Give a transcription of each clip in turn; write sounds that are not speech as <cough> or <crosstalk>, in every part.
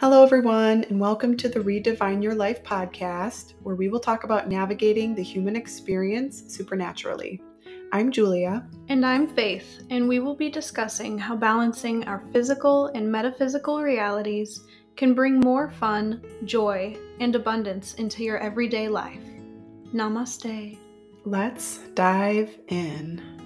Hello, everyone, and welcome to the Redefine Your Life podcast, where we will talk about navigating the human experience supernaturally. I'm Julia. And I'm Faith, and we will be discussing how balancing our physical and metaphysical realities can bring more fun, joy, and abundance into your everyday life. Namaste. Let's dive in.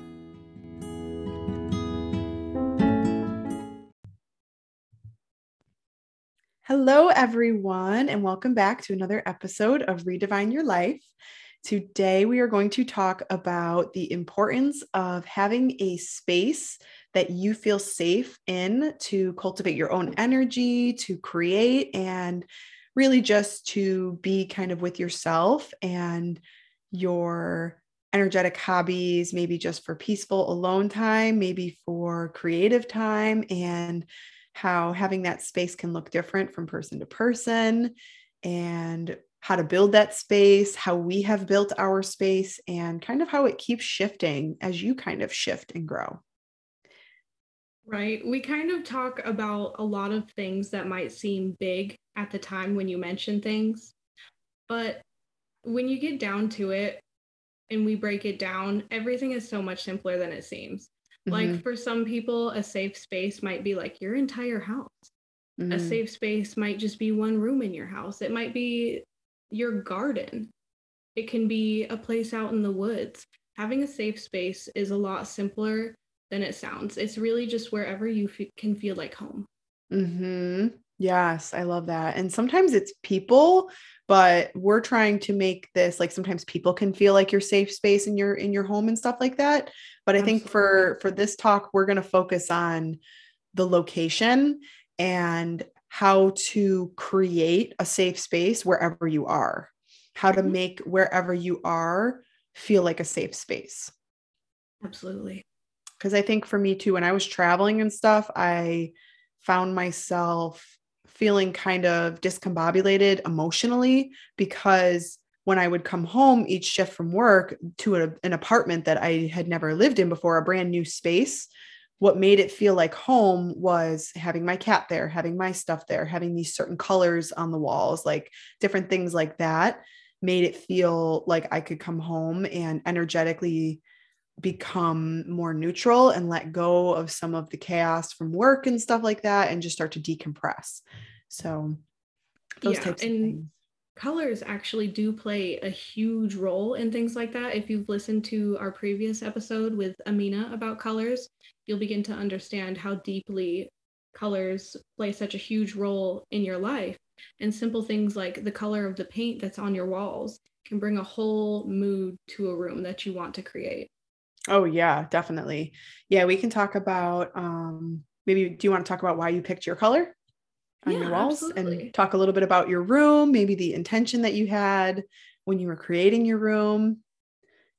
Hello, everyone, and welcome back to another episode of Redefine Your Life. Today, we are going to talk about the importance of having a space that you feel safe in to cultivate your own energy, to create, and really just to be kind of with yourself and your energetic hobbies, maybe just for peaceful alone time, maybe for creative time, and how having that space can look different from person to person and how to build that space, how we have built our space, and kind of how it keeps shifting as you kind of shift and grow. Right. We kind of talk about a lot of things that might seem big at the time when you mention things. But when you get down to it and we break it down, everything is so much simpler than it seems. Like mm-hmm. for some people, a safe space might be like your entire house. Mm-hmm. A safe space might just be one room in your house. It might be your garden. It can be a place out in the woods. Having a safe space is a lot simpler than it sounds. It's really just wherever you f- can feel like home. Mhm. Yes, I love that. And sometimes it's people, but we're trying to make this like sometimes people can feel like your safe space in your in your home and stuff like that. But I Absolutely. think for for this talk we're going to focus on the location and how to create a safe space wherever you are. How to mm-hmm. make wherever you are feel like a safe space. Absolutely. Cuz I think for me too when I was traveling and stuff, I found myself feeling kind of discombobulated emotionally because when I would come home each shift from work to a, an apartment that I had never lived in before, a brand new space, what made it feel like home was having my cat there, having my stuff there, having these certain colors on the walls, like different things like that made it feel like I could come home and energetically become more neutral and let go of some of the chaos from work and stuff like that and just start to decompress. So those yeah, types of things. Colors actually do play a huge role in things like that. If you've listened to our previous episode with Amina about colors, you'll begin to understand how deeply colors play such a huge role in your life. And simple things like the color of the paint that's on your walls can bring a whole mood to a room that you want to create. Oh yeah, definitely. Yeah, we can talk about um maybe do you want to talk about why you picked your color on yeah, your walls absolutely. and talk a little bit about your room, maybe the intention that you had when you were creating your room.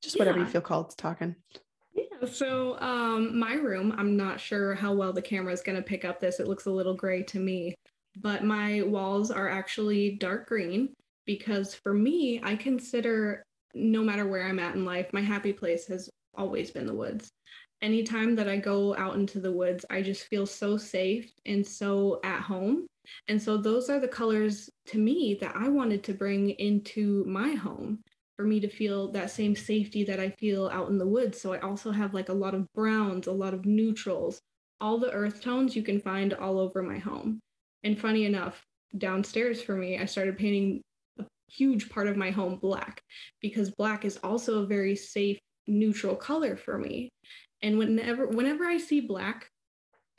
Just whatever yeah. you feel called to talking. Yeah, so um my room, I'm not sure how well the camera is going to pick up this. It looks a little gray to me, but my walls are actually dark green because for me, I consider no matter where I'm at in life, my happy place has always been the woods. Anytime that I go out into the woods, I just feel so safe and so at home. And so those are the colors to me that I wanted to bring into my home for me to feel that same safety that I feel out in the woods. So I also have like a lot of browns, a lot of neutrals, all the earth tones you can find all over my home. And funny enough, downstairs for me, I started painting a huge part of my home black because black is also a very safe neutral color for me. And whenever whenever I see black,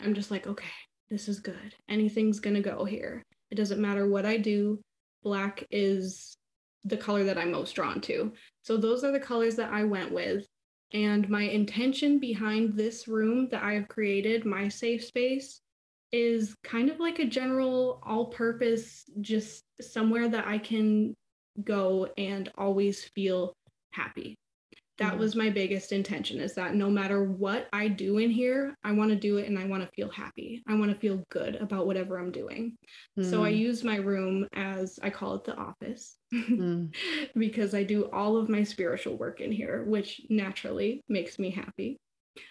I'm just like, okay, this is good. Anything's to go here. It doesn't matter what I do. Black is the color that I'm most drawn to. So those are the colors that I went with. And my intention behind this room that I have created, my safe space, is kind of like a general all purpose, just somewhere that I can go and always feel happy that mm-hmm. was my biggest intention is that no matter what I do in here, I want to do it and I want to feel happy. I want to feel good about whatever I'm doing. Mm-hmm. So I mm. use my room as I call it the office mm-hmm. <laughs> because I do all of my spiritual work in here, which naturally makes me happy.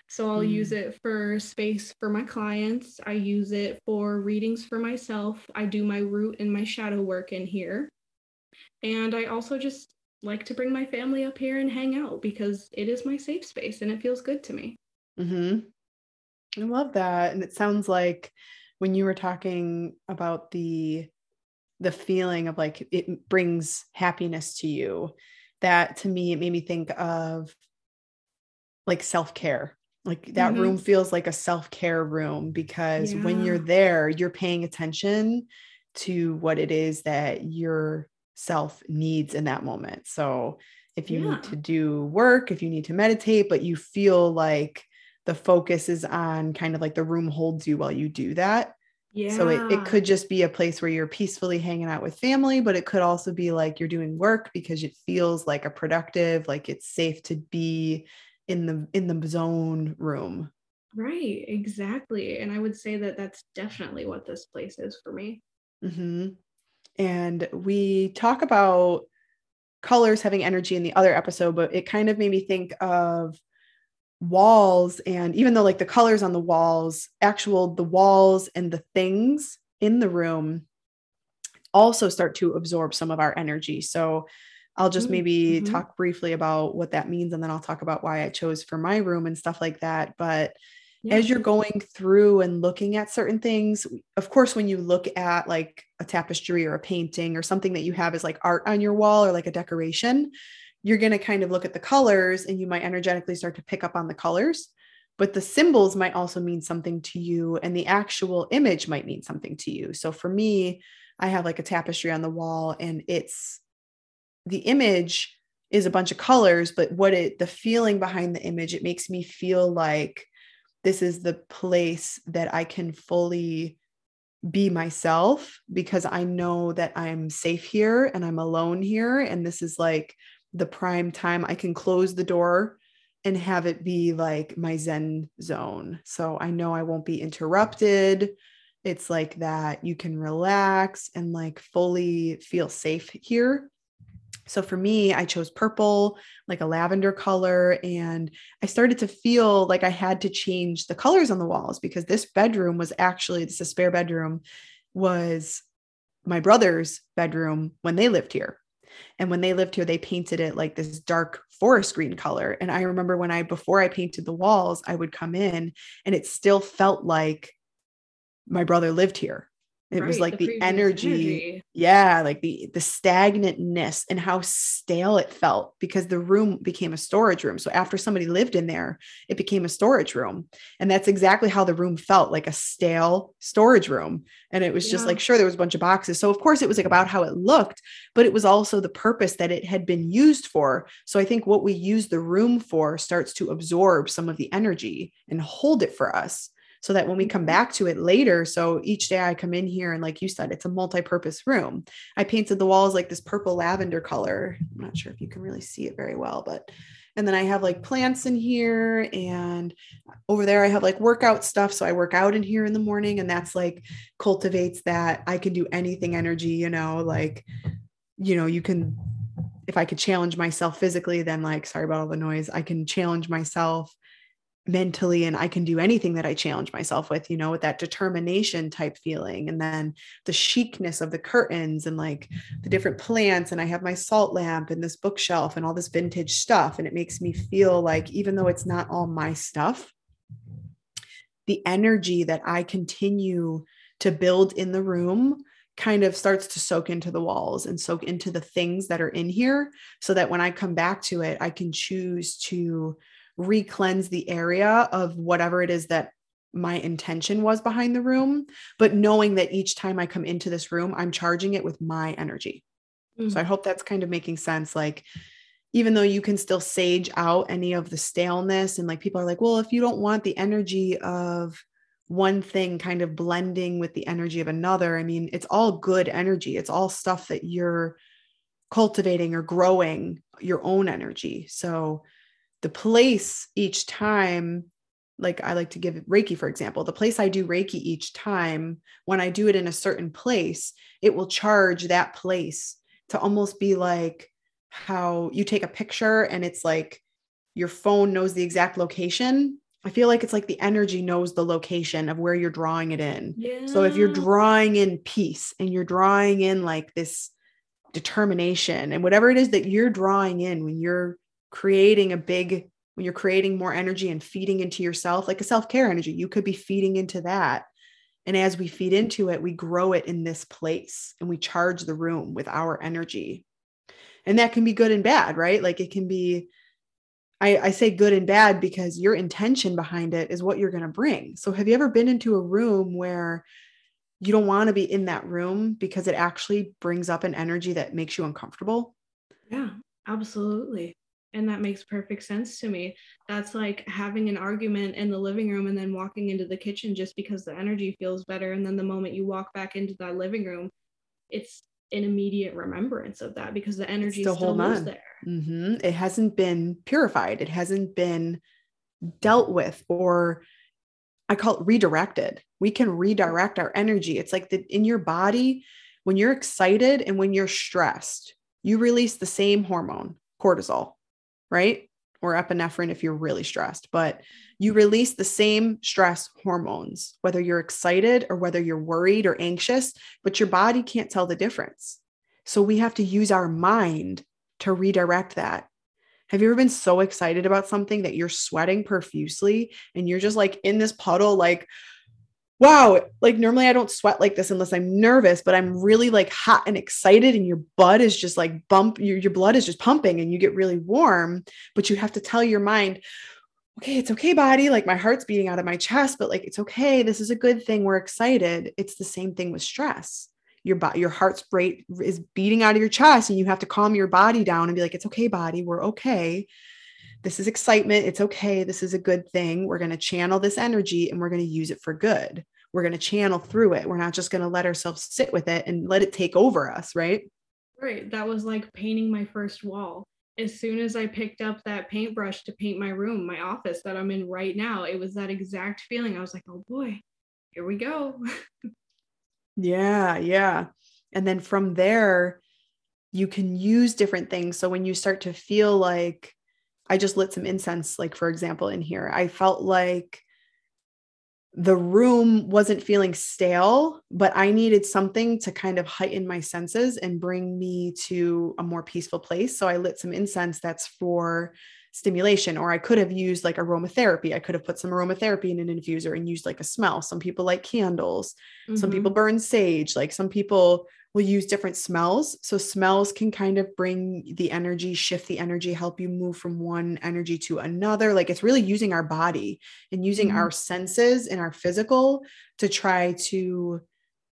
So I'll Mm. use it for space for my clients. I use it for readings for myself. I do my root and my shadow work in here. And I also just like to bring my family up here and hang out because it is my safe space and it feels good to me. hmm I love that. And it sounds like when you were talking about the the feeling of like it brings happiness to you, that to me it made me think of like self-care. Like that Mhm. room feels like a self-care room because when you're there, you're paying attention to what it is that your self needs in that moment. So if you Yeah. need to do work, if you need to meditate, but you feel like the focus is on kind of like the room holds you while you do that. Yeah. So it, it could just be a place where you're peacefully hanging out with family, but it could also be like you're doing work because it feels like a productive, like it's safe to be in the in the zone room. Right, exactly. And I would say that that's definitely what this place is for me. hmm And we talk about colors having energy in the other episode, but it kind of made me think of walls. And even though, like, the colors on the walls, actual the walls and the things in the room also start to absorb some of our energy. So I'll just maybe mhm. talk briefly about what that means and then I'll talk about why I chose for my room and stuff like that. But Yeah. as you're going through and looking at certain things, of course, when you look at like a tapestry or a painting or something that you have as like art on your wall or like a decoration, you're going to kind of look at the colors and you might energetically start to pick up on the colors. But the symbols might also mean something to you, and the actual image might mean something to you. So for me, I have like a tapestry on the wall, and it's the image is a bunch of colors, but what it, the feeling behind the image, it makes me feel like this is the place that I can fully be myself because I know that I'm safe here and I'm alone here. And this is like the prime time I can close the door and have it be like my Zen zone. So I know I won't be interrupted. It's like that you can relax and like fully feel safe here. So for me, I chose purple, like a lavender color. And I started to feel like I had to change the colors on the walls because this bedroom was actually, this is a spare bedroom, was my brother's bedroom when they lived here. And when they lived here, they painted it like this dark forest green color. And I remember when I, before I painted the walls, I would come in and it still felt like my brother lived here. It was like the, previous energy, yeah, like the the stagnantness and how stale it felt because the room became a storage room. So after somebody lived in there, it became a storage room. And that's exactly how the room felt, like a stale storage room. And it was just like sure there was a bunch of boxes. So of course it was like about how it looked, but it was also the purpose that it had been used for. So I think what we use the room for starts to absorb some of the energy and hold it for us so that when we come Mhm. back to it later so each day i come in here and like you said it's a multi-purpose room i painted the walls like this purple lavender color i'm not sure if you can really see it very well but and then i have like plants in here and over there i have like workout stuff so i work out in here in the morning and that's like cultivates that i can do anything energy you know like you know you can if i could challenge myself physically then like sorry about all the noise i can challenge myself mentally and I can do anything that I challenge myself with, you know, with that determination type feeling. And then the chicness of the curtains and like the different plants. And I have my salt lamp and this bookshelf and all this vintage stuff. And it makes me feel like, even though it's not all my stuff, the energy that I continue to build in the room kind of starts to soak into the walls and soak into the things that are in here so that when I come back to it, I can choose to re-cleanse the area of whatever it is that my intention was behind the room but knowing that each time i come into this room i'm charging it with my energy. So i mm-hmm. hope that's kind of making sense. Like even though you can still sage out any of the staleness and like people are like well if you don't want the energy of one thing kind of blending with the energy of another i mean it's all good energy. It's all stuff that you're cultivating or growing your own energy. So the place each time like i like to give reiki for example the place i do reiki each time when i do it in a certain place it will charge that place to almost be like how you take a picture and it's like your phone knows the exact location I feel like it's like the energy knows the location of where you're drawing it in. Yeah. So if you're drawing in peace and you're drawing in like this determination and whatever it is that you're drawing in when you're creating a big when you're creating more energy and feeding into yourself like a self-care energy you could be feeding into that and as we feed into it we grow it in this place and we charge the room with our energy and that can be good and bad right like it can be I, I say good and bad because your intention behind it is what you're going to bring. So, have you ever been into a room where you don't want to be in that room because it actually brings up an energy that makes you uncomfortable? Yeah, absolutely. And that makes perfect sense to me. That's like having an argument in the living room and then walking into the kitchen just because the energy feels better. And then the moment you walk back into that living room, it's an immediate remembrance of that because the energy still, still there. Mm-hmm. It hasn't been purified. It hasn't been dealt with or I call it redirected. We can redirect our energy. It's like the, in your body, when you're excited and when you're stressed, you release the same hormone, cortisol, right? Or epinephrine if you're really stressed, but you release the same stress hormones, whether you're excited or whether you're worried or anxious, but your body can't tell the difference. So we have to use our mind to redirect that. Have you ever been so excited about something that you're sweating profusely and you're just like in this puddle, like, wow, like normally I don't sweat like this unless I'm nervous, but I'm really like hot and excited, and your blood is just like bump, your, your blood is just pumping and you get really warm. But you have to tell your mind, okay, it's okay, body. Like my heart's beating out of my chest, but like it's okay. This is a good thing. We're excited. It's the same thing with stress. Your body, your heart's rate is beating out of your chest, and you have to calm your body down and be like, it's okay, body. We're okay. This is excitement. It's okay. This is a good thing. We're going to channel this energy and we're going to use it for good. We're going to channel through it. We're not just going to let ourselves sit with it and let it take over us, right? Right. That was like painting my first wall as soon as I picked up that paintbrush to paint my room, my office that I'm in right now, it was that exact feeling. I was like, oh boy, here we go. <laughs> yeah, yeah. And then from there, you can use different things. So when you start to feel like, I just lit some incense, like for example, in here, I felt like the room wasn't feeling stale, but I needed something to kind of heighten my senses and bring me to a more peaceful place. So I lit some incense that's for stimulation, or I could have used like aromatherapy. I could have put some aromatherapy in an infuser and used like a smell. Some people like candles, mm-hmm. some people burn sage, like some people will use different smells. So smells can kind of bring the energy, shift the energy, help you move from one energy to another. Like it's really using our body and using mm-hmm. our senses and our physical to try to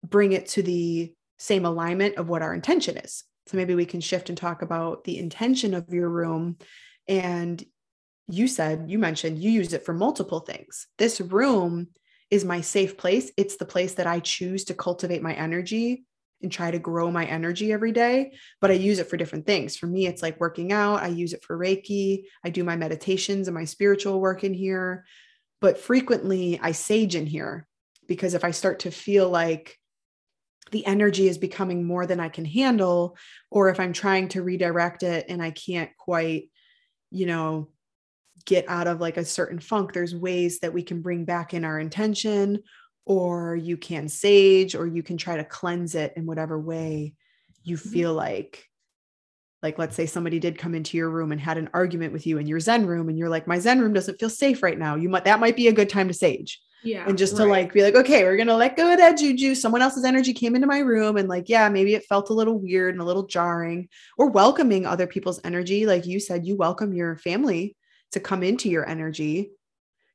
bring it to the same alignment of what our intention is. So maybe we can shift and talk about the intention of your room. And you said, you mentioned you use it for multiple things. This room is my safe place. It's the place that I choose to cultivate my energy and try to grow my energy every day, but I use it for different things. For me, it's like working out. I use it for Reiki. I do my meditations and my spiritual work in here. But frequently, I sage in here because if I start to feel like the energy is becoming more than I can handle, or if I'm trying to redirect it and I can't quite, you know, get out of like a certain funk, there's ways that we can bring back in our intention or you can sage or you can try to cleanse it in whatever way you mm-hmm. feel like. Like let's say somebody did come into your room and had an argument with you in your zen room and you're like my zen room doesn't feel safe right now. You might that might be a good time to sage. Yeah and just right. to like be like okay we're gonna let go of that juju. Someone else's energy came into my room and like yeah maybe it felt a little weird and a little jarring. Or welcoming other people's energy. Like you said you welcome your family to come into your energy.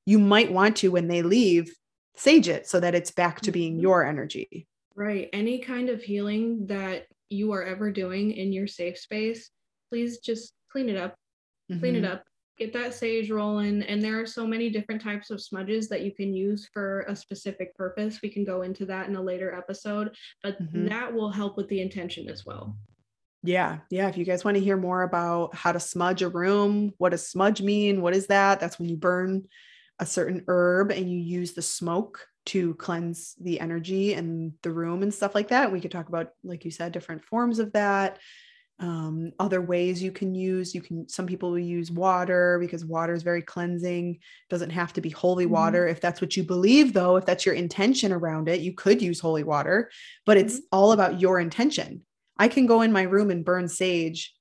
You might want to when they leave sage it so that it's back to being mm-hmm. your energy. Right. Any kind of healing that you are ever doing in your safe space, please just clean it up. Mm-hmm. Clean it mm-hmm. up. Get that sage rolling. And there are so many different types of smudges that you can use for a specific purpose. We can go into that in a later episode, but mm-hmm. that will help with the intention as well. Yeah. Yeah. If you guys want to hear more about how to smudge a room, what does smudge mean? What is that? That's when you burn a certain herb and you use the smoke to cleanse the energy and the room and stuff like that. We could talk about, like you said, different forms of that. um, other ways you can use you can some people will use water because water is very cleansing doesn't have to be holy Mm-hmm. water if that's what you believe though if that's your intention around it you could use holy water but it's Mm-hmm. all about your intention i can go in my room and burn sage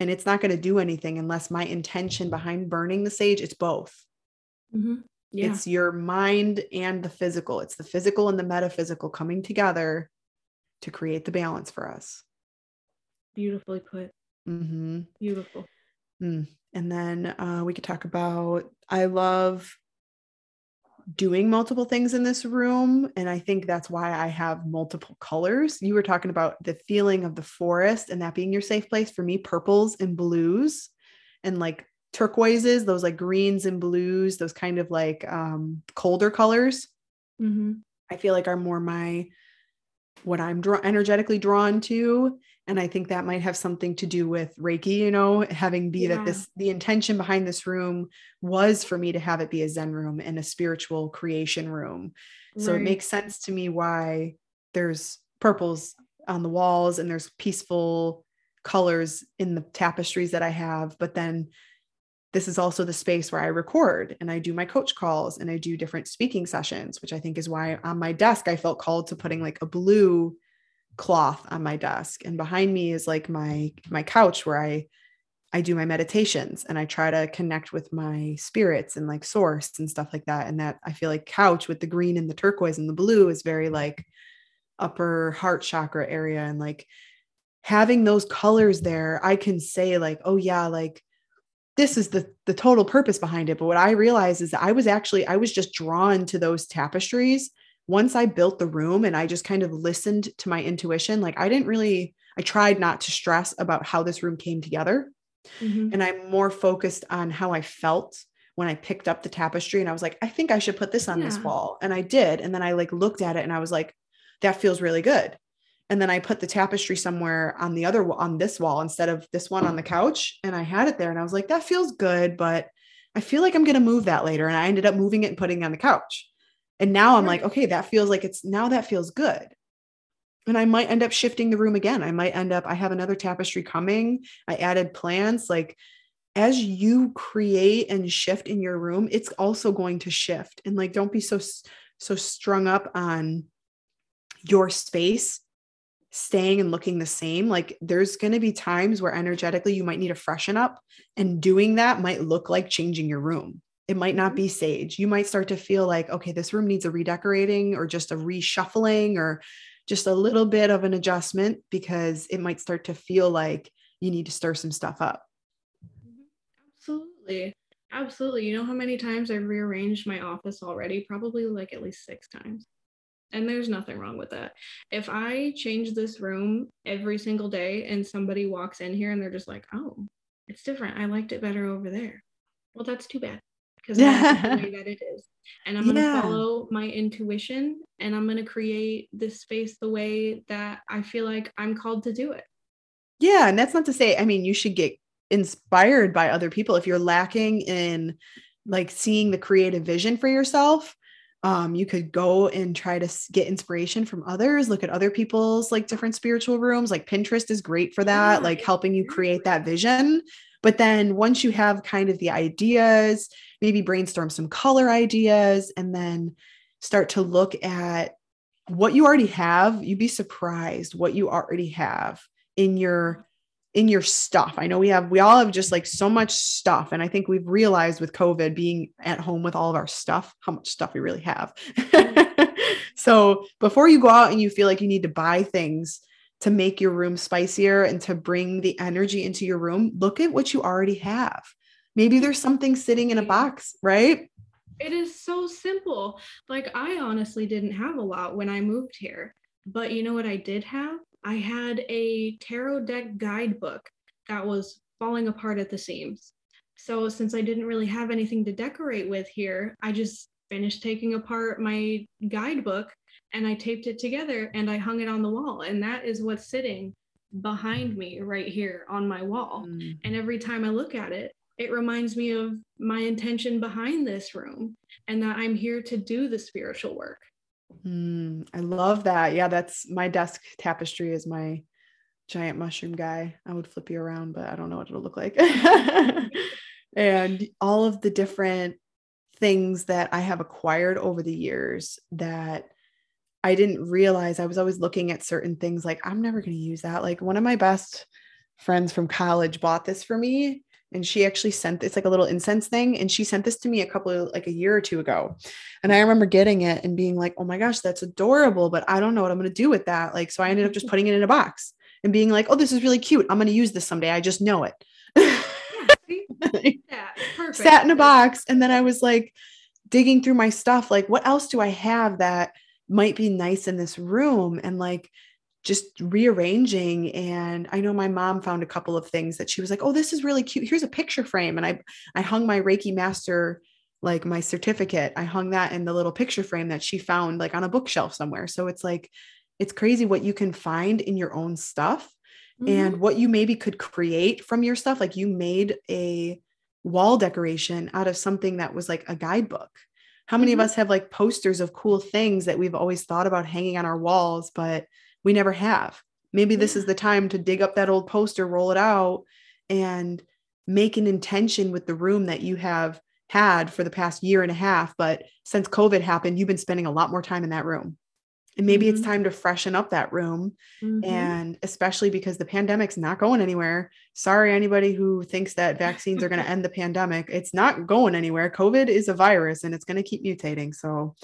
and it's not going to do anything unless my intention behind burning the sage it's both Mhm. Yeah. it's your mind and the physical it's the physical and the metaphysical coming together to create the balance for us Beautifully put. hmm Beautiful. and then uh, we could talk about i love doing multiple things in this room and i think that's why i have multiple colors you were talking about the feeling of the forest and that being your safe place for me purples and blues and like turquoises those like greens and blues those kind of like um colder colors Mm-hmm. I feel like are more my what I'm draw- energetically drawn to. And I think that might have something to do with Reiki, you know, having be Yeah. that this the intention behind this room was for me to have it be a Zen room and a spiritual creation room. So it makes sense to me why there's purples on the walls and there's peaceful colors in the tapestries that I have. But then this is also the space where I record and I do my coach calls and I do different speaking sessions, which I think is why on my desk I felt called to putting like a blue cloth on my desk. And behind me is like my my couch where I I do my meditations and I try to connect with my spirits and like source and stuff like that. And that I feel like couch with the green and the turquoise and the blue is very like upper heart chakra area. And like having those colors there I can say like oh yeah like this is the the total purpose behind it. But what i realized is that i was actually i was just drawn to those tapestries once i built the room and i just kind of listened to my intuition. Like i didn't really i tried not to stress about how this room came together. Mhm. and i'm more focused on how i felt when i picked up the tapestry. And i was like i think i should put this on this wall. And i did. And then i like looked at it and i was like that feels really good and then I put the tapestry somewhere on the other on this wall instead of this one on the couch and I had it there and I was like that feels good but I feel like I'm going to move that later and I ended up moving it and putting it on the couch. And now I'm like okay that feels like it's now that feels good. And I might end up shifting the room again. I might end up I have another tapestry coming. I added plants like as you create and shift in your room it's also going to shift and like don't be so so strung up on your space staying and looking the same like there's going to be times where energetically you might need to freshen up and doing that might look like changing your room it might not be sage you might start to feel like okay this room needs a redecorating or just a reshuffling or just a little bit of an adjustment because it might start to feel like you need to stir some stuff up Absolutely. Absolutely. You know how many times I've rearranged my office already? Probably like at least six times. And there's nothing wrong with that. If I change this room every single day and somebody walks in here and they're just like, oh, it's different. I liked it better over there. Well, that's too bad because that's the way <laughs> that it is. And I'm going to Yeah. follow my intuition and I'm going to create this space the way that I feel like I'm called to do it. Yeah, and that's not to say, I mean, you should get inspired by other people if you're lacking in like seeing the creative vision for yourself. Um, you could go and try to get inspiration from others, look at other people's like different spiritual rooms. Like Pinterest is great for that, like helping you create that vision. But then once you have kind of the ideas, maybe brainstorm some color ideas and then start to look at what you already have. You'd be surprised what you already have in your in your stuff. I know we have we all have just like so much stuff and I think we've realized with COVID being at home with all of our stuff how much stuff we really have. <laughs> so, before you go out and you feel like you need to buy things to make your room spicier and to bring the energy into your room, look at what you already have. Maybe there's something sitting in a box, right? It is so simple. Like, I honestly didn't have a lot when I moved here. But you know what I did have? I had a tarot deck guidebook that was falling apart at the seams. So, since I didn't really have anything to decorate with here, I just finished taking apart my guidebook and I taped it together and I hung it on the wall. And that is what's sitting behind me right here on my wall. Mm. And every time I look at it, it reminds me of my intention behind this room and that I'm here to do the spiritual work. Mm, I love that. Yeah, that's my desk tapestry is my giant mushroom guy. I would flip you around, but I don't know what it'll look like. <laughs> and all of the different things that I have acquired over the years that I didn't realize I was always looking at certain things like I'm never going to use that. Like one of my best friends from college bought this for me and she actually sent it's like a little incense thing and she sent this to me a couple of like a year or two ago. And i remember getting it and being like oh my gosh that's adorable but i don't know what i'm going to do with that. Like so i ended up just <laughs> putting it in a box and being like oh this is really cute. I'm going to use this someday. I just know it. Yeah, <laughs> sat in a box and then i was like digging through my stuff like what else do i have that might be nice in this room? And like just rearranging. And i know my mom found a couple of things that she was like oh this is really cute. Here's a picture frame. And i i hung my reiki master like my certificate. I hung that in the little picture frame that she found like on a bookshelf somewhere. So it's like it's crazy what you can find in your own stuff mm-hmm. and what you maybe could create from your stuff. Like you made a wall decoration out of something that was like a guidebook. How many mm-hmm. of us have like posters of cool things that we've always thought about hanging on our walls but we never have. Maybe this is the time to dig up that old poster, roll it out, and make an intention with the room that you have had for the past year and a half. But since COVID happened, you've been spending a lot more time in that room. And maybe mm-hmm. it's time to freshen up that room. Mm-hmm. And especially because the pandemic's not going anywhere. Sorry, anybody who thinks that vaccines are going <laughs> to end the pandemic. It's not going anywhere. COVID is a virus and it's going to keep mutating. So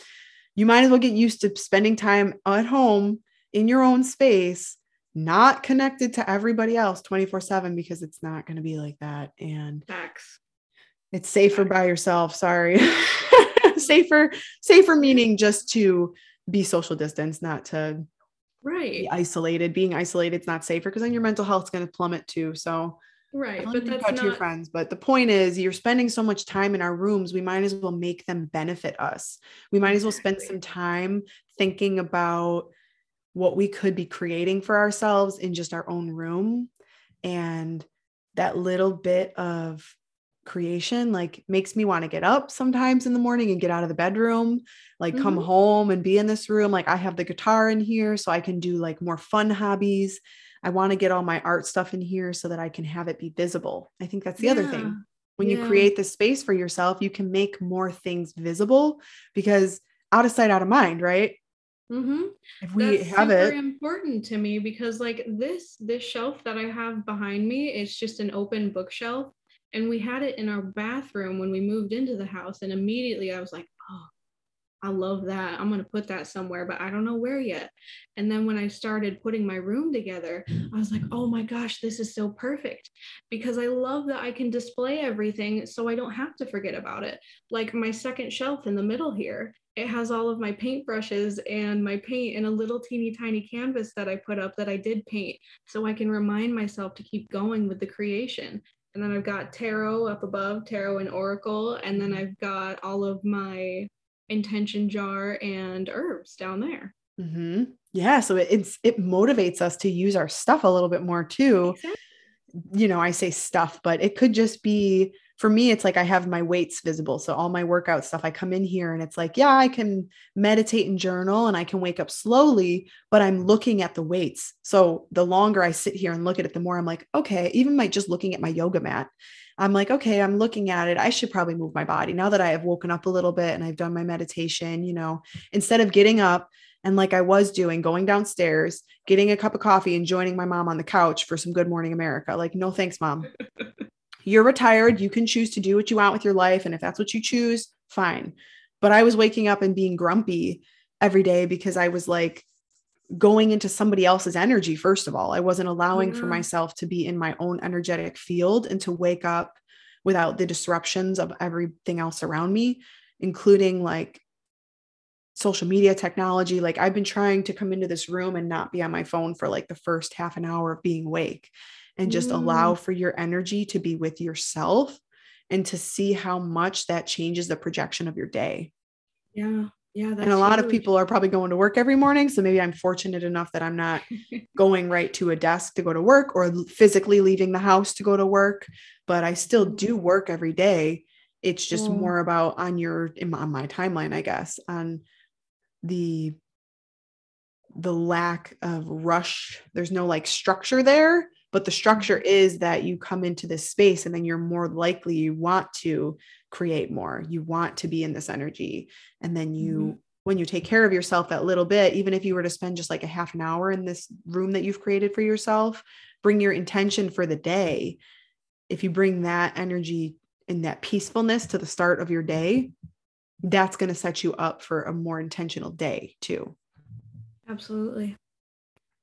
you might as well get used to spending time at home in your own space, not connected to everybody else 24 7 because it's not going to be like that. And Facts. it's safer by yourself. Sorry. <laughs> safer, safer meaning just to be social distance, not to right be isolated. Being isolated is not safer because then your mental health is going to plummet too. So right but that's not... to your friends but the point is you're spending so much time in our rooms we might as well make them benefit us we might as well spend some time thinking about what we could be creating for ourselves in just our own room and that little bit of creation like makes me want to get up sometimes in the morning and get out of the bedroom like mm-hmm. come home and be in this room like i have the guitar in here so i can do like more fun hobbies i want to get all my art stuff in here so that i can have it be visible i think that's the yeah. other thing when yeah. you create the space for yourself you can make more things visible because out of sight out of mind right Mm-hmm. If we That's have super it, important to me because like this this shelf that I have behind me it's just an open bookshelf, and we had it in our bathroom when we moved into the house, and immediately I was like, oh, I love that. I'm gonna put that somewhere, but I don't know where yet. And then when I started putting my room together, I was like, oh my gosh, this is so perfect because I love that I can display everything so I don't have to forget about it. Like my second shelf in the middle here it has all of my paint brushes and my paint in a little teeny tiny canvas that I put up that I did paint so I can remind myself to keep going with the creation. And then I've got tarot up above, tarot and oracle, and then I've got all of my intention jar and herbs down there. Mm-hmm. Yeah, so it, it's it motivates us to use our stuff a little bit more too. Exactly. You know, I say stuff, but it could just be for me, it's like I have my weights visible. So all my workout stuff, I come in here and it's like, yeah, I can meditate and journal and I can wake up slowly, but I'm looking at the weights. So the longer I sit here and look at it, the more I'm like, okay, even by just looking at my yoga mat, I'm like, okay, I'm looking at it. I should probably move my body now that I have woken up a little bit and I've done my meditation, you know, instead of getting up and like I was doing, going downstairs, getting a cup of coffee and joining my mom on the couch for some Good Morning America. Like, no thanks, mom. <laughs> you're retired. You can choose to do what you want with your life. And if that's what you choose, fine. But I was waking up and being grumpy every day because I was like going into somebody else's energy, first of all. I wasn't allowing for myself to be in my own energetic field and to wake up without the disruptions of everything else around me, including like social media technology. Like I've been trying to come into this room and not be on my phone for like the first half an hour of being awake and just mm. allow for your energy to be with yourself and to see how much that changes the projection of your day. Yeah. Yeah. and a lot huge. of people are probably going to work every morning. So maybe I'm fortunate enough that I'm not <laughs> going right to a desk to go to work or physically leaving the house to go to work, but I still do mm-hmm. work every day. It's just mm. more about on your, on my timeline, I guess, on the the lack of rush there's no like structure there but the structure Mm-hmm. is that you come into this space and then you're more likely you want to create more you want to be in this energy and then you Mhm. when you take care of yourself that little bit even if you were to spend just like a half an hour in this room that you've created for yourself bring your intention for the day if you bring that energy and that peacefulness to the start of your day that's going to set you up for a more intentional day too Absolutely.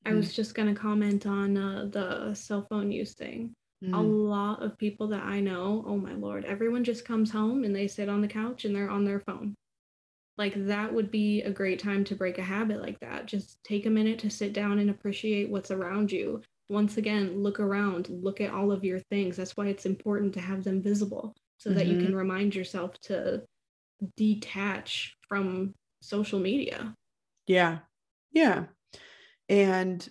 I Mm. was just going to comment on uh, the cell phone use thing. A Mm, lot of people that I know, oh my lord, everyone just comes home and they sit on the couch and they're on their phone. Like that would be a great time to break a habit like that. Just take a minute to sit down and appreciate what's around you. Once again, look around, look at all of your things. That's why it's important to have them visible so that you can remind yourself to detach from social media. yeah yeah and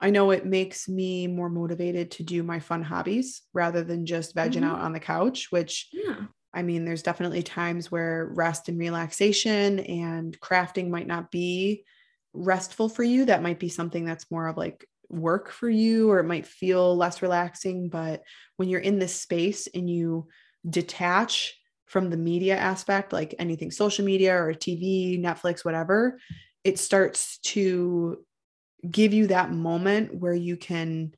i know it makes me more motivated to do my fun hobbies rather than just vegging Mhm. out on the couch which Yeah. I mean, there's definitely times where rest and relaxation and crafting might not be restful for you. That might be something that's more of like work for you, or it might feel less relaxing. But when you're in this space and you detach from the media aspect, like anything social media or TV, Netflix, whatever, it starts to give you that moment where you can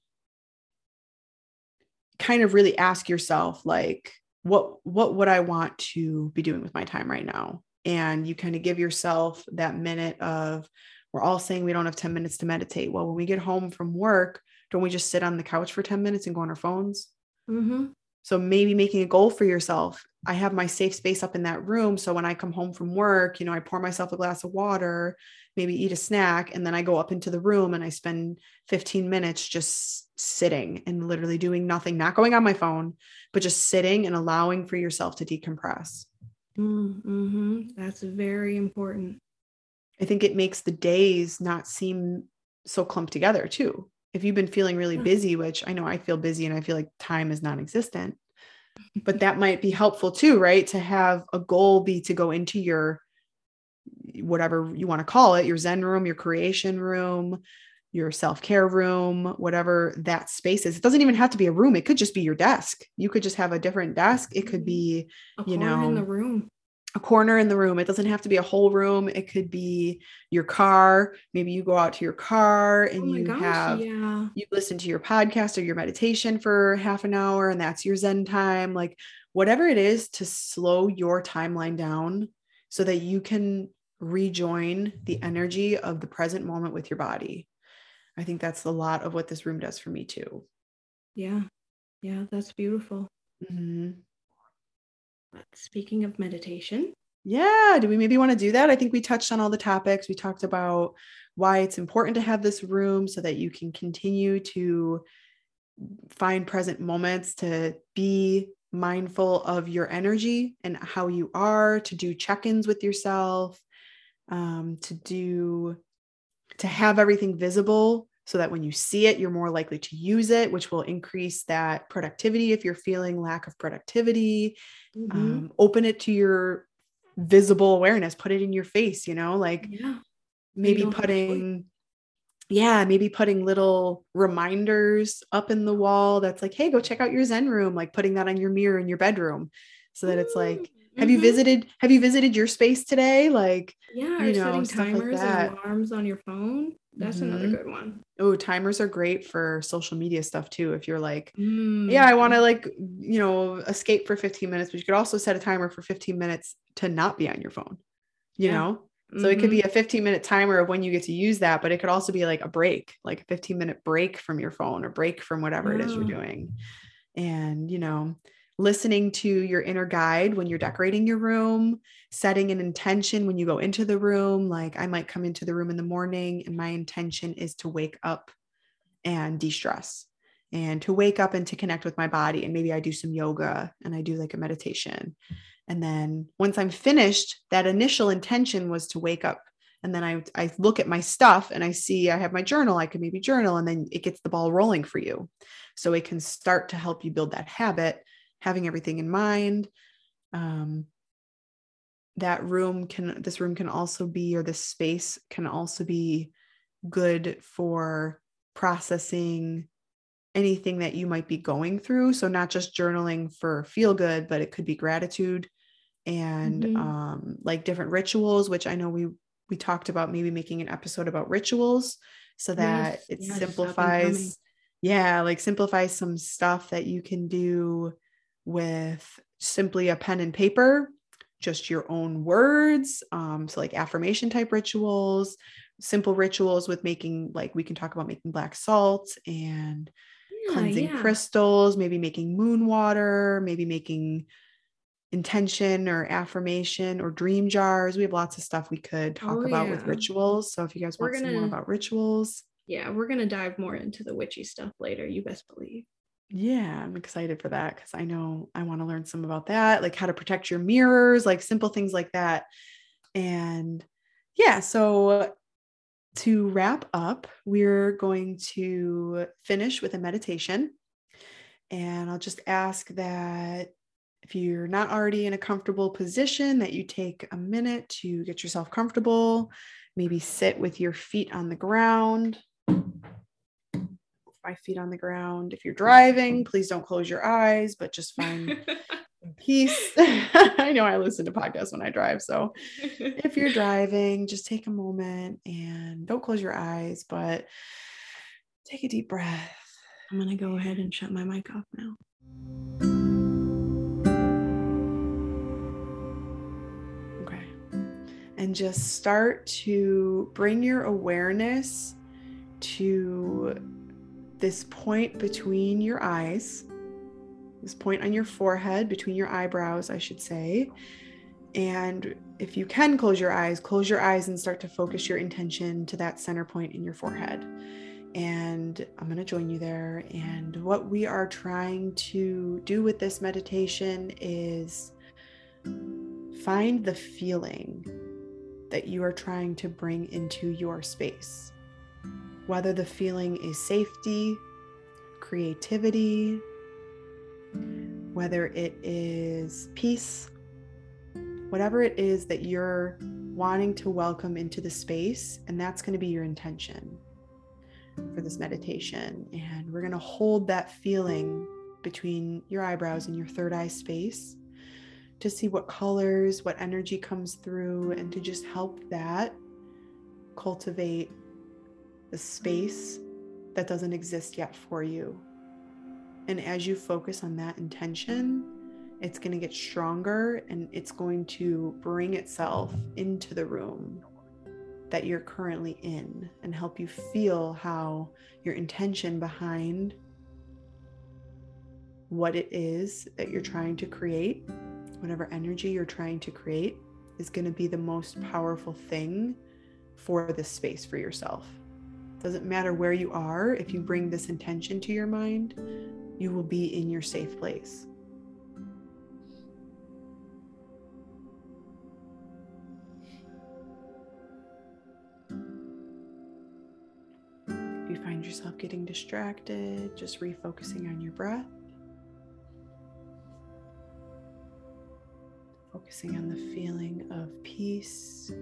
kind of really ask yourself like what what would i want to be doing with my time right now? And you kind of give yourself that minute of we're all saying we don't have 10 minutes to meditate. Well when we get home from work don't we just sit on the couch for 10 minutes and go on our phones? Mm-hmm. so maybe making a goal for yourself. I have my safe space up in that room. So when i come home from work you know i pour myself a glass of water maybe eat a snack and then i go up into the room and i spend 15 minutes just sitting and literally doing nothing not going on my phone but just sitting and allowing for yourself to decompress Mm-hmm. That's very important. i think it makes the days not seem so clumped together too if you've been feeling really busy which i know i feel busy and i feel like time is non-existent <laughs> but that might be helpful too right to have a goal be to go into your whatever you want to call it your zen room your creation room your self-care room whatever that space is it doesn't even have to be a room it could just be your desk you could just have a different desk it could be A You know, in the room. a corner in the room. It doesn't have to be a whole room. It could be your car. Maybe you go out to your car oh and Oh you gosh, have yeah. you listen to your podcast or your meditation for half an hour and that's your zen time like whatever it is to slow your timeline down so that you can rejoin the energy of the present moment with your body i think that's a lot of what this room does for me too Yeah. Yeah, that's beautiful. Mhm. But speaking of meditation, Yeah. Do we maybe want to do that? I think we touched on all the topics. We talked about why it's important to have this room so that you can continue to find present moments to be mindful of your energy and how you are, to do check ins with yourself, um, to do, to have everything visible so that when you see it, you're more likely to use it, which will increase that productivity if you're feeling lack of productivity. Mhm. um, open it to your visible awareness. Put it in your face you know like yeah, maybe don't have a choice. putting yeah maybe putting little reminders up in the wall that's like hey go check out your zen room like putting that on your mirror in your bedroom so that it's like have you Mhm. visited have you visited your space today like Yeah, you know, setting stuff like timers and alarms on your phone. That's another Mhm. good one. oh timers are great for social media stuff too if you're like Mm. yeah i want to like you know escape for 15 minutes but you could also set a timer for 15 minutes to not be on your phone you Yeah. know so it could be a 15 minute timer of when you get to use that but it could also be like a break like a 15 minute break from your phone or break from whatever it is you're doing and you know listening to your inner guide when you're decorating your room setting an intention when you go into the room like i might come into the room in the morning and my intention is to wake up and de-stress and to wake up and to connect with my body. And maybe i do some yoga and i do like a meditation. And then once i'm finished that initial intention was to wake up. And then I, I look at my stuff and i see i have my journal. I could maybe journal and then it gets the ball rolling for you. So it can start to help you build that habit having everything in mind um, that room can this room can also be or this space can also be good for processing anything that you might be going through. So, not just journaling for feel good, but it could be gratitude and mm-hmm. um, like different rituals, which I know we we talked about maybe making an episode about rituals so that yes, it yes, simplifies yeah like simplifies some stuff that you can do with simply a pen and paper just your own words um so like affirmation type rituals simple rituals with making like we can talk about making black salt and yeah, cleansing yeah. crystals maybe making moon water maybe making intention or affirmation or dream jars. We have lots of stuff we could talk oh, about yeah. with rituals. So if you guys want gonna, some more about rituals, yeah, we're gonna dive more into the witchy stuff later. You best believe. Yeah, I'm excited for that because I know I want to learn some about that, like how to protect your mirrors, like simple things like that. And yeah, so to wrap up, we're going to finish with a meditation. And I'll just ask that if you're not already in a comfortable position, that you take a minute to get yourself comfortable. Maybe sit with your feet on the ground. Five feet on the ground. If you're driving, please don't close your eyes, but just find <laughs> peace. <laughs> I know I listen to podcasts when I drive. So if you're <laughs> driving, just take a moment and don't close your eyes, but take a deep breath. I'm going to go ahead and shut my mic off now. Okay. And just start to bring your awareness to this point between your eyes, this point on your forehead, between your eyebrows, I should say. And if you can close your eyes, close your eyes and start to focus your intention to that center point in your forehead. And I'm going to join you there. And what we are trying to do with this meditation is find the feeling that you are trying to bring into your space. Whether the feeling is safety, creativity, whether it is peace, whatever it is that you're wanting to welcome into the space, and that's going to be your intention for this meditation. And we're going to hold that feeling between your eyebrows and your third eye space to see what colors, what energy comes through, and to just help that cultivate the space that doesn't exist yet for you. And as you focus on that intention, it's going to get stronger and it's going to bring itself into the room that you're currently in and help you feel how your intention behind what it is that you're trying to create whatever energy you're trying to create is going to be the most powerful thing for this space for yourself. Doesn't matter where you are, if you bring this intention to your mind, you will be in your safe place. If you find yourself getting distracted, just refocusing on your breath. focusing on the feeling of peace,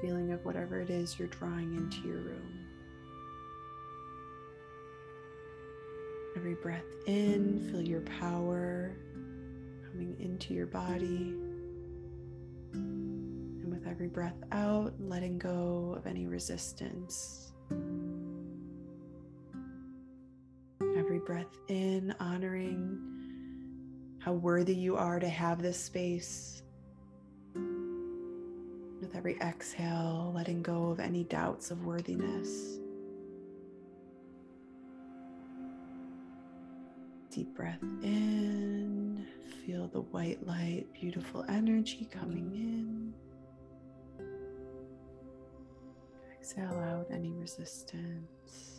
feeling of whatever it is you're drawing into your room. Every breath in, feel your power coming into your body. And with every breath out, letting go of any resistance. Every breath in, honoring how worthy you are to have this space. Every exhale, letting go of any doubts of worthiness. Deep breath in, feel the white light, beautiful energy coming in. Exhale out any resistance.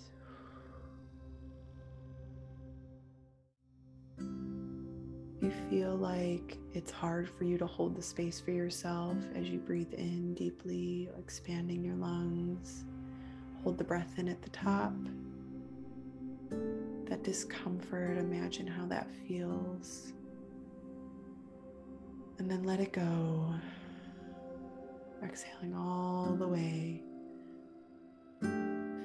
Feel like it's hard for you to hold the space for yourself as you breathe in deeply, expanding your lungs, hold the breath in at the top. That discomfort, imagine how that feels. And then let it go. Exhaling all the way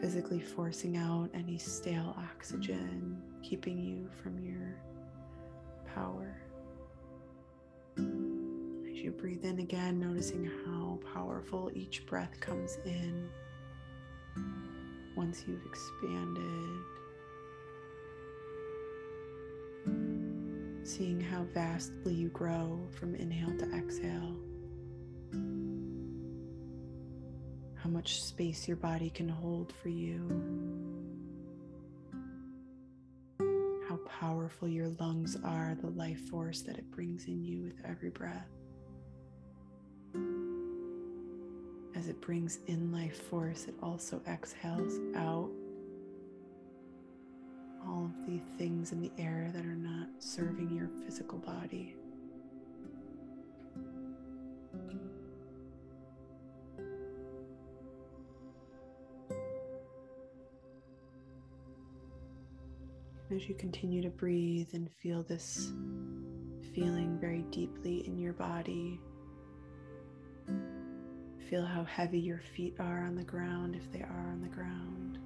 physically forcing out any stale oxygen, keeping you from your power. You breathe in again, noticing how powerful each breath comes in once you've expanded. Seeing how vastly you grow from inhale to exhale. How much space your body can hold for you. How powerful your lungs are, the life force that it brings in you with every breath. Brings in life force, it also exhales out all of the things in the air that are not serving your physical body. As you continue to breathe and feel this feeling very deeply in your body, feel how heavy your feet are on the ground if they are on the ground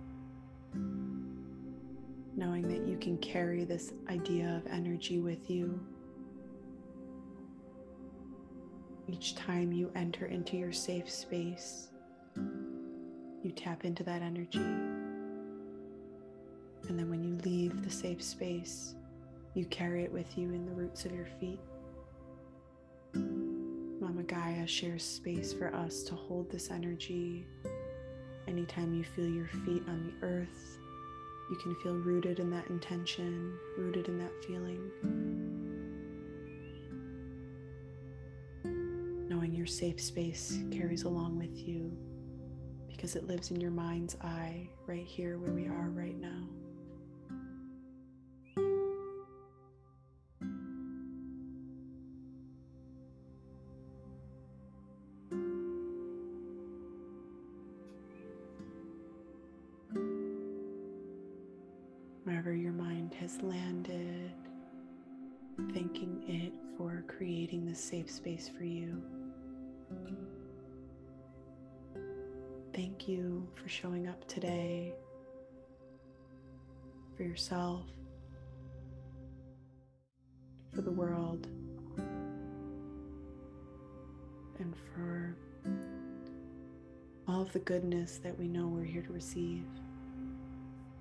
knowing that you can carry this idea of energy with you. Each time you enter into your safe space, you tap into that energy. And then when you leave the safe space, you carry it with you in the roots of your feet. Gaia shares space for us to hold this energy anytime you feel your feet on the earth you can feel rooted in that intention, rooted in that feeling. Knowing your safe space carries along with you because it lives in your mind's eye right here where we are right now. Space for you. Thank you for showing up today for yourself, for the world, and for all of the goodness that we know we're here to receive.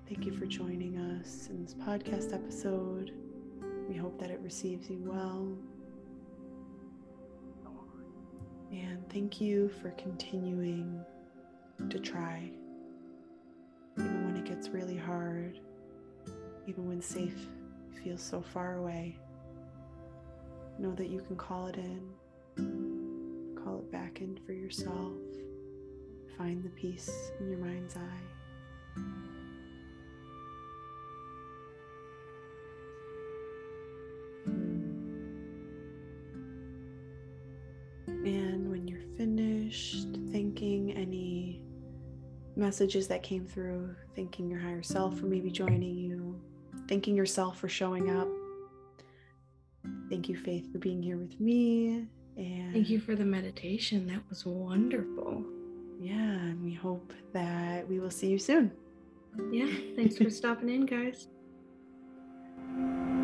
Thank you for joining us in this podcast episode. We hope that it receives you well. And thank you for continuing to try, even when it gets really hard, even when safe feels so far away. Know that you can call it in, call it back in for yourself, find the peace in your mind's eye. Messages that came through, thanking your higher self for maybe joining you, thanking yourself for showing up. Thank you, Faith, for being here with me. And thank you for the meditation. That was wonderful. Yeah, and we hope that we will see you soon. Yeah, thanks for stopping in, guys. <laughs>